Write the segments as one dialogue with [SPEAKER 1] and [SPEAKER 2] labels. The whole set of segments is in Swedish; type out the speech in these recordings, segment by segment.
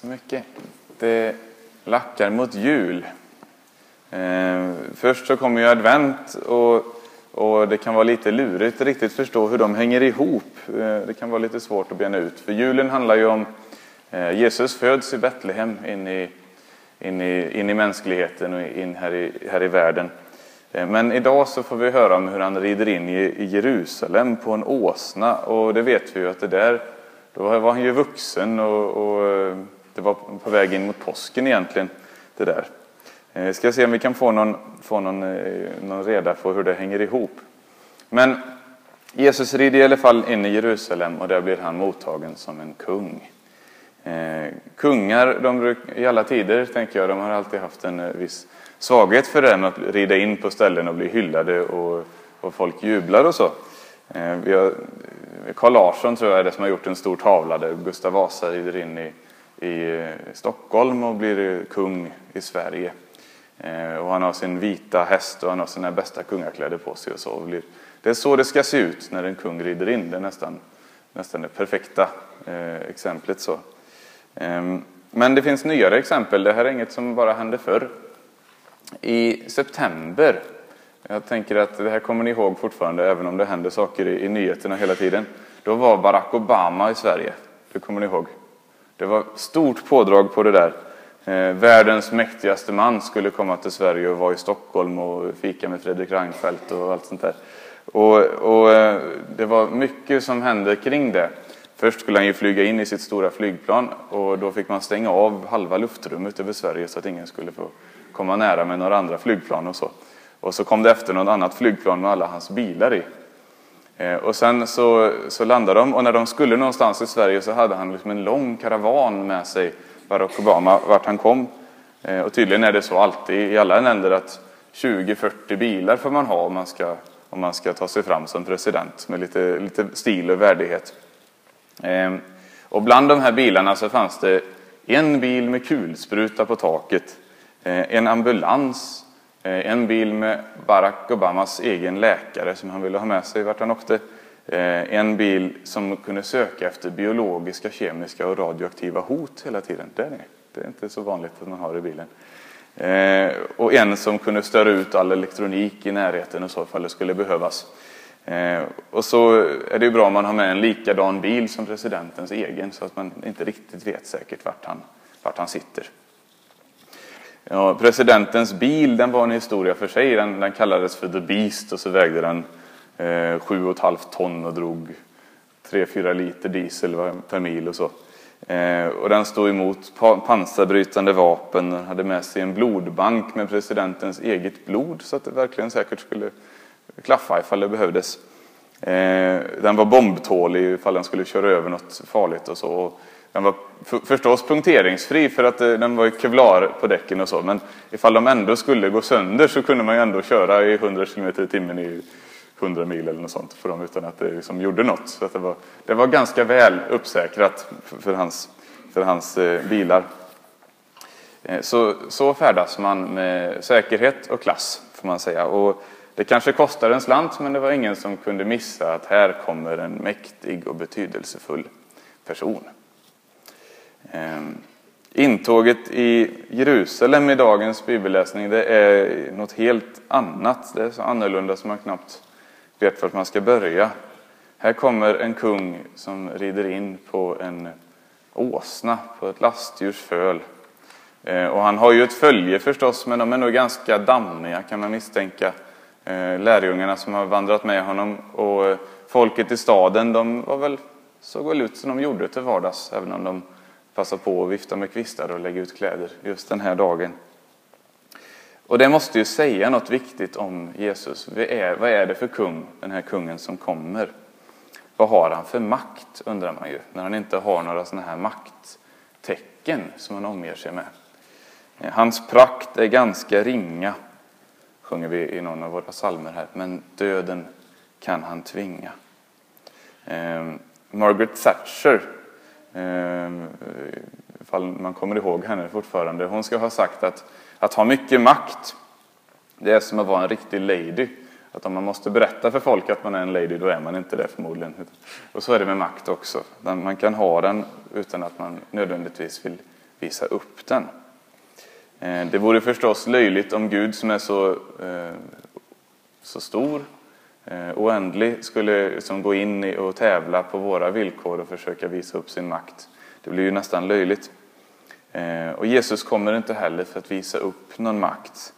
[SPEAKER 1] så mycket. Det lackar mot jul. Eh, först så kommer ju advent och, och det kan vara lite lurigt att riktigt förstå hur de hänger ihop. Eh, det kan vara lite svårt att bena ut. För julen handlar ju om eh, Jesus föds i Betlehem in i, in i, in i mänskligheten och in här i, här i världen. Eh, men idag så får vi höra om hur han rider in i Jerusalem på en åsna och det vet vi ju att det där, då var han ju vuxen och, och eh, det var på väg in mot påsken egentligen. det där. Vi ska se om vi kan få någon, få någon, eh, någon reda på hur det hänger ihop. Men Jesus rider i alla fall in i Jerusalem och där blir han mottagen som en kung. Eh, kungar de bruk, i alla tider, tänker jag, de har alltid haft en eh, viss svaghet för det med att rida in på ställen och bli hyllade och, och folk jublar och så. Eh, vi har, Carl Larsson tror jag är det som har gjort en stor tavla där Gustav Vasa rider in i, i eh, Stockholm och blir eh, kung i Sverige. Eh, och han har sin vita häst och han har sina bästa kungakläder på sig. Och så. Det är så det ska se ut när en kung rider in. Det är nästan, nästan det perfekta exemplet. så. Ehm, men det finns nyare exempel. Det här är inget som bara hände förr i september, jag tänker att det här kommer ni ihåg fortfarande även om det händer saker i, i nyheterna hela tiden. Då var Barack Obama i Sverige, det kommer ni ihåg. Det var stort pådrag på det där. Eh, världens mäktigaste man skulle komma till Sverige och vara i Stockholm och fika med Fredrik Reinfeldt och allt sånt där. Och, och eh, det var mycket som hände kring det. Först skulle han ju flyga in i sitt stora flygplan och då fick man stänga av halva luftrummet över Sverige så att ingen skulle få komma nära med några andra flygplan och så. Och så kom det efter något annat flygplan med alla hans bilar i. Eh, och sen så, så landade de och när de skulle någonstans i Sverige så hade han liksom en lång karavan med sig, Barack Obama, vart han kom. Eh, och tydligen är det så alltid i alla länder att 20-40 bilar får man ha om man, ska, om man ska ta sig fram som president med lite, lite stil och värdighet. Ehm, och bland de här bilarna så fanns det en bil med kulspruta på taket eh, en ambulans, Eh, en bil med Barack Obamas egen läkare som han ville ha med sig vart han åkte. Eh, en bil som kunde söka efter biologiska, kemiska och radioaktiva hot hela tiden. Det är, det är inte så vanligt att man har i bilen. Eh, och en som kunde störa ut all elektronik i närheten och så ifall det skulle behövas. Och så är det ju bra om man har med en likadan bil som presidentens egen så att man inte riktigt vet säkert vart han, vart han sitter. Ja, presidentens bil den var en historia för sig. Den, den kallades för The Beast och så vägde den eh, 7,5 ton och drog 3-4 liter diesel per mil och så. Eh, och den stod emot pansarbrytande vapen. och hade med sig en blodbank med presidentens eget blod så att det verkligen säkert skulle klaffa ifall det behövdes. Eh, den var bombtålig ifall den skulle köra över något farligt och så. Och den var förstås punkteringsfri för att eh, den var ju kevlar på däcken och så. Men ifall de ändå skulle gå sönder så kunde man ju ändå köra i 100 km i timmen i 100 mil eller något sånt för dem utan att det liksom gjorde något. Så att det, var, det var ganska väl uppsäkrat för hans, för hans eh, bilar. Eh, så, så färdas man med säkerhet och klass får man säga. Och det kanske kostar en slant men det var ingen som kunde missa att här kommer en mäktig och betydelsefull person. Ehm, intåget i Jerusalem i dagens bibelläsning det är något helt annat. Det är så annorlunda som man knappt vet vart man ska börja. Här kommer en kung som rider in på en åsna, på ett lastdjurs föl. Ehm, och han har ju ett följe förstås, men de är nog ganska dammiga kan man misstänka. Ehm, lärjungarna som har vandrat med honom och folket i staden, de var väl, såg väl ut som de gjorde till vardags, även om de passa på att vifta med kvistar och lägga ut kläder just den här dagen. Och det måste ju säga något viktigt om Jesus. Vad är, vad är det för kung, den här kungen som kommer? Vad har han för makt, undrar man ju, när han inte har några sådana här makttecken som han omger sig med. Hans prakt är ganska ringa, sjunger vi i någon av våra salmer här, men döden kan han tvinga. Eh, Margaret Thatcher Ehm, ifall man kommer ihåg henne fortfarande. Hon ska ha sagt att att ha mycket makt, det är som att vara en riktig lady. Att om man måste berätta för folk att man är en lady, då är man inte det förmodligen. Och så är det med makt också. Man kan ha den utan att man nödvändigtvis vill visa upp den. Ehm, det vore förstås löjligt om Gud som är så, eh, så stor, Eh, oändlig, skulle liksom gå in och tävla på våra villkor och försöka visa upp sin makt. Det blir ju nästan löjligt. Eh, och Jesus kommer inte heller för att visa upp någon makt.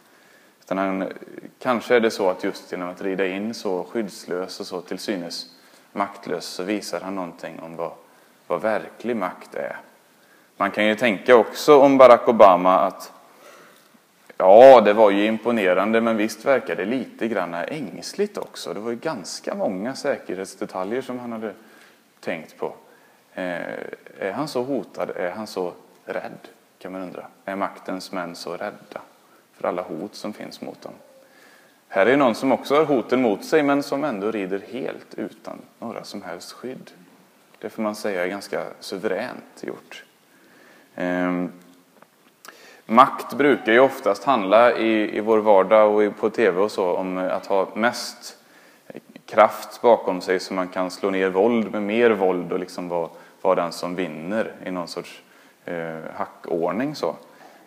[SPEAKER 1] Utan han, kanske är det så att just genom att rida in så skyddslös och så till synes maktlös så visar han någonting om vad, vad verklig makt är. Man kan ju tänka också om Barack Obama att ja, det var ju imponerande men visst verkar det lite grann ängsligt också. Det var ju ganska många säkerhetsdetaljer som han hade tänkt på. Eh, är han så hotad? Är han så rädd? Kan man undra. Är maktens män så rädda för alla hot som finns mot dem? Här är någon som också har hoten mot sig men som ändå rider helt utan några som helst skydd. Det får man säga är ganska suveränt gjort. Ehm, Makt brukar ju oftast handla i, i vår vardag och på tv och så om att ha mest kraft bakom sig så man kan slå ner våld med mer våld och liksom vara, vara den som vinner i någon sorts eh, hackordning. Så.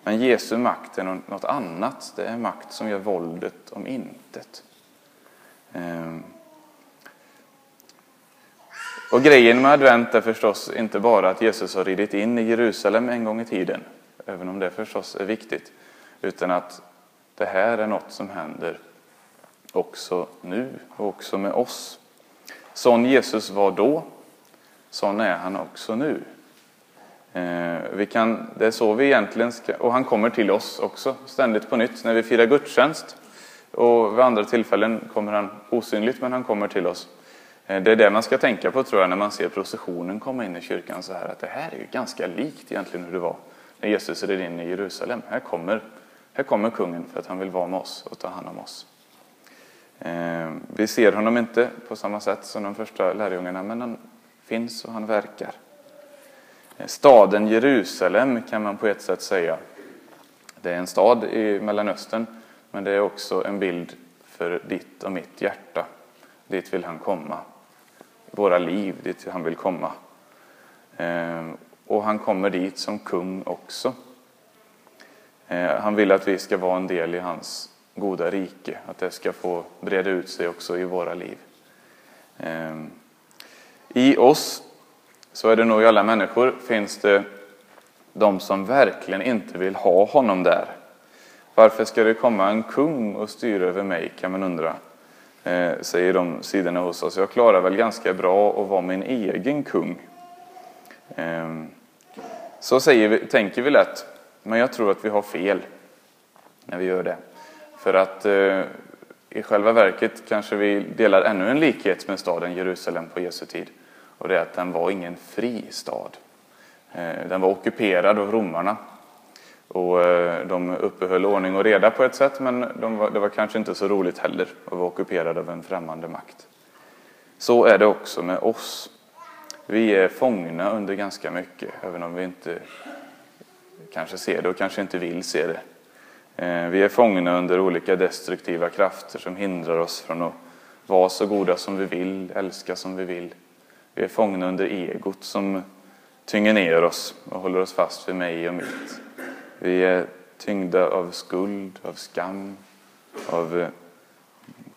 [SPEAKER 1] Men Jesu makt är något annat. Det är makt som gör våldet om intet. Eh. Och grejen med advent är förstås inte bara att Jesus har ridit in i Jerusalem en gång i tiden, även om det förstås är viktigt, utan att det här är något som händer också nu och också med oss. Sån Jesus var då, sån är han också nu. Eh, vi kan, det är så vi egentligen ska, och han kommer till oss också ständigt på nytt när vi firar gudstjänst. Och vid andra tillfällen kommer han osynligt, men han kommer till oss. Eh, det är det man ska tänka på tror jag när man ser processionen komma in i kyrkan så här att det här är ju ganska likt egentligen hur det var när Jesus red in i Jerusalem. Här kommer, här kommer kungen för att han vill vara med oss och ta hand om oss. Eh, vi ser honom inte på samma sätt som de första lärjungarna men han finns och han verkar. Eh, staden Jerusalem kan man på ett sätt säga. Det är en stad i Mellanöstern, men det är också en bild för ditt och mitt hjärta. Dit vill han komma. Våra liv, dit han vill komma. Eh, och han kommer dit som kung också. Eh, han vill att vi ska vara en del i hans goda rike, att det ska få breda ut sig också i våra liv. Ehm, I oss så är det nog i alla människor finns det de som verkligen inte vill ha honom där. Varför ska det komma en kung och styra över mig kan man undra, eh, säger de sidorna hos oss. Jag klarar väl ganska bra att vara min egen kung. Ehm, så säger vi, tänker vi lätt, men jag tror att vi har fel när vi gör det. För att eh, i själva verket kanske vi delar ännu en likhet med staden Jerusalem på Jesu tid. Och det är att den var ingen fri stad. Eh, den var ockuperad av romarna. Och eh, de uppehöll ordning och reda på ett sätt, men de var, det var kanske inte så roligt heller att vara ockuperad av en främmande makt. Så är det också med oss. Vi är fångna under ganska mycket, även om vi inte kanske ser det och kanske inte vill se det. Eh, vi är fångna under olika destruktiva krafter som hindrar oss från att vara så goda som vi vill, älska som vi vill. Vi är fångna under egot som tynger ner oss och håller oss fast vid mig och mitt. Vi är tyngda av skuld, av skam, av eh,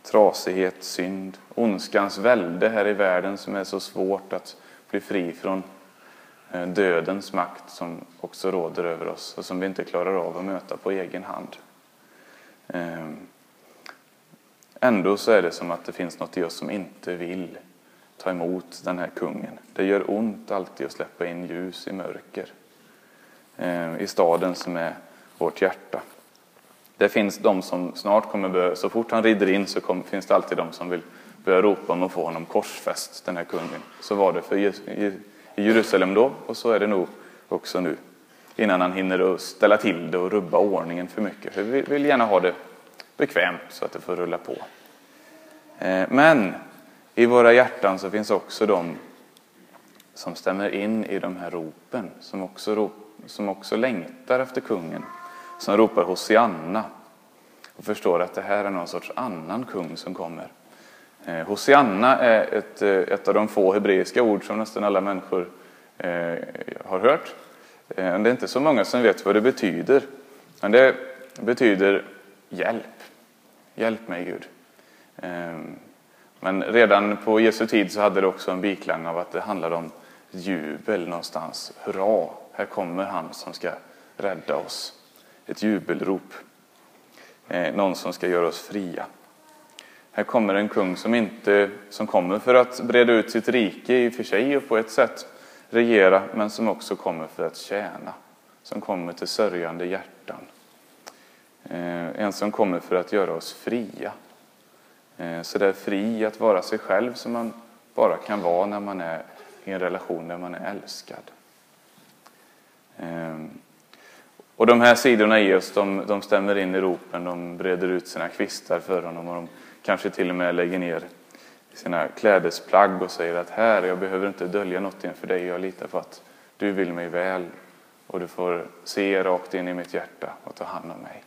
[SPEAKER 1] trasighet, synd, ondskans välde här i världen som är så svårt att bli fri från eh, dödens makt som också råder över oss och som vi inte klarar av att möta på egen hand. Ehm, ändå så är det som att det finns något i oss som inte vill ta emot den här kungen. Det gör ont alltid att släppa in ljus i mörker. Ehm, I staden som är vårt hjärta. Det finns de som snart kommer börja, så fort han rider in så finns det alltid de som vill började ropa om att få honom korsfäst, den här kungen. Så var det för i Jerusalem då och så är det nog också nu. Innan han hinner ställa till det och rubba ordningen för mycket. För vi vill gärna ha det bekvämt så att det får rulla på. Eh, men i våra hjärtan så finns också de som stämmer in i de här ropen, som också, rop, som också längtar efter kungen, som ropar Hosianna och förstår att det här är någon sorts annan kung som kommer. Eh, Hosianna är ett, eh, ett av de få hebreiska ord som nästan alla människor eh, har hört. Det är inte så många som vet vad det betyder. Men det betyder hjälp. Hjälp mig Gud. Ehm, men redan på Jesu tid så hade det också en biklang av att det handlade om jubel någonstans. Hurra, här kommer han som ska rädda oss. Ett jubelrop. Någon som ska göra oss fria. Här kommer en kung som, inte, som kommer för att breda ut sitt rike i och för sig och på ett sätt regera, men som också kommer för att tjäna. Som kommer till sörjande hjärtan. Eh, en som kommer för att göra oss fria. Eh, så det är fri att vara sig själv som man bara kan vara när man är i en relation där man är älskad. Eh, och de här sidorna i oss, de, de stämmer in i ropen, de breder ut sina kvistar för honom och de kanske till och med lägger ner sina klädesplagg och säger att här, jag behöver inte dölja något inför dig, jag litar på att du vill mig väl och du får se rakt in i mitt hjärta och ta hand om mig.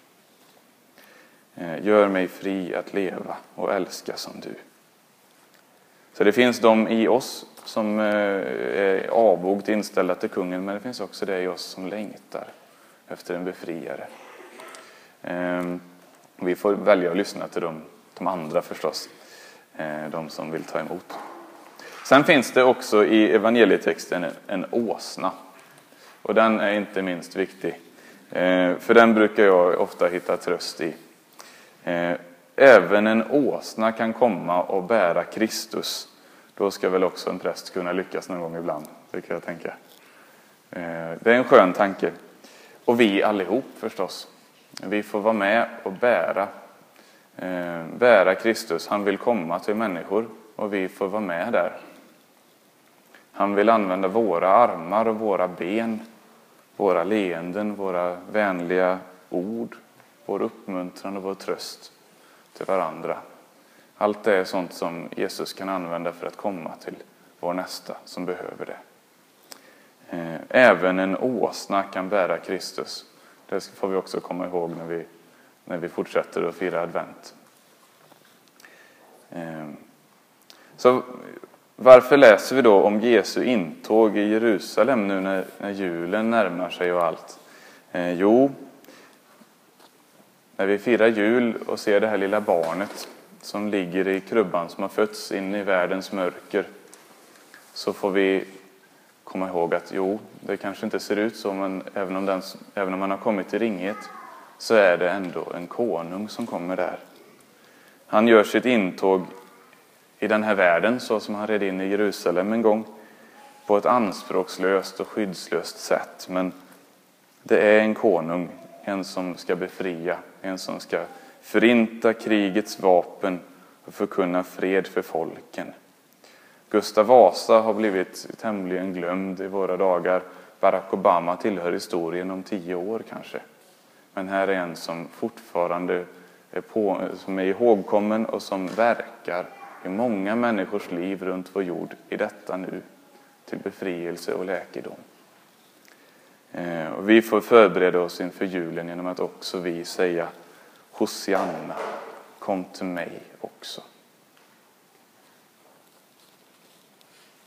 [SPEAKER 1] Eh, Gör mig fri att leva och älska som du. Så det finns de i oss som eh, är avvogt inställda till kungen, men det finns också det i oss som längtar efter en befriare. Ehm, vi får välja att lyssna till dem, de andra förstås, eh, de som vill ta emot. Sen finns det också i evangelietexten en åsna. Och den är inte minst viktig. Eh, för den brukar jag ofta hitta tröst i. Eh, även en åsna kan komma och bära Kristus. Då ska väl också en präst kunna lyckas någon gång ibland, brukar jag tänka. Det är en skön tanke. Och vi allihop förstås. Vi får vara med och bära, Eh, bära Kristus. Han vill komma till människor och vi får vara med där. Han vill använda våra armar och våra ben, våra leenden, våra vänliga ord, vår uppmuntran och vår tröst till varandra. Allt det är sånt som Jesus kan använda för att komma till vår nästa som behöver det. Eh, även en åsna kan bära Kristus. Det får vi också komma ihåg när vi, när vi fortsätter att fira advent. Ehm. Så varför läser vi då om Jesu intåg i Jerusalem nu när, när julen närmar sig och allt? Ehm, jo, när vi firar jul och ser det här lilla barnet som ligger i krubban som har fötts in i världens mörker så får vi komma ihåg att jo, det kanske inte ser ut så, men även om, den, även om man har kommit till ringhet så är det ändå en konung som kommer där. Han gör sitt intåg i den här världen så som han red in i Jerusalem en gång på ett anspråkslöst och skyddslöst sätt. Men det är en konung, en som ska befria, en som ska förinta krigets vapen och förkunna fred för folken. Gustav Vasa har blivit tämligen glömd i våra dagar. Barack Obama tillhör historien om tio år kanske. Men här är en som fortfarande är, på, som är ihågkommen och som verkar i många människors liv runt vår jord i detta nu till befrielse och läkedom. Eh, och vi får förbereda oss inför julen genom att också vi säga Hosianna, kom till mig också.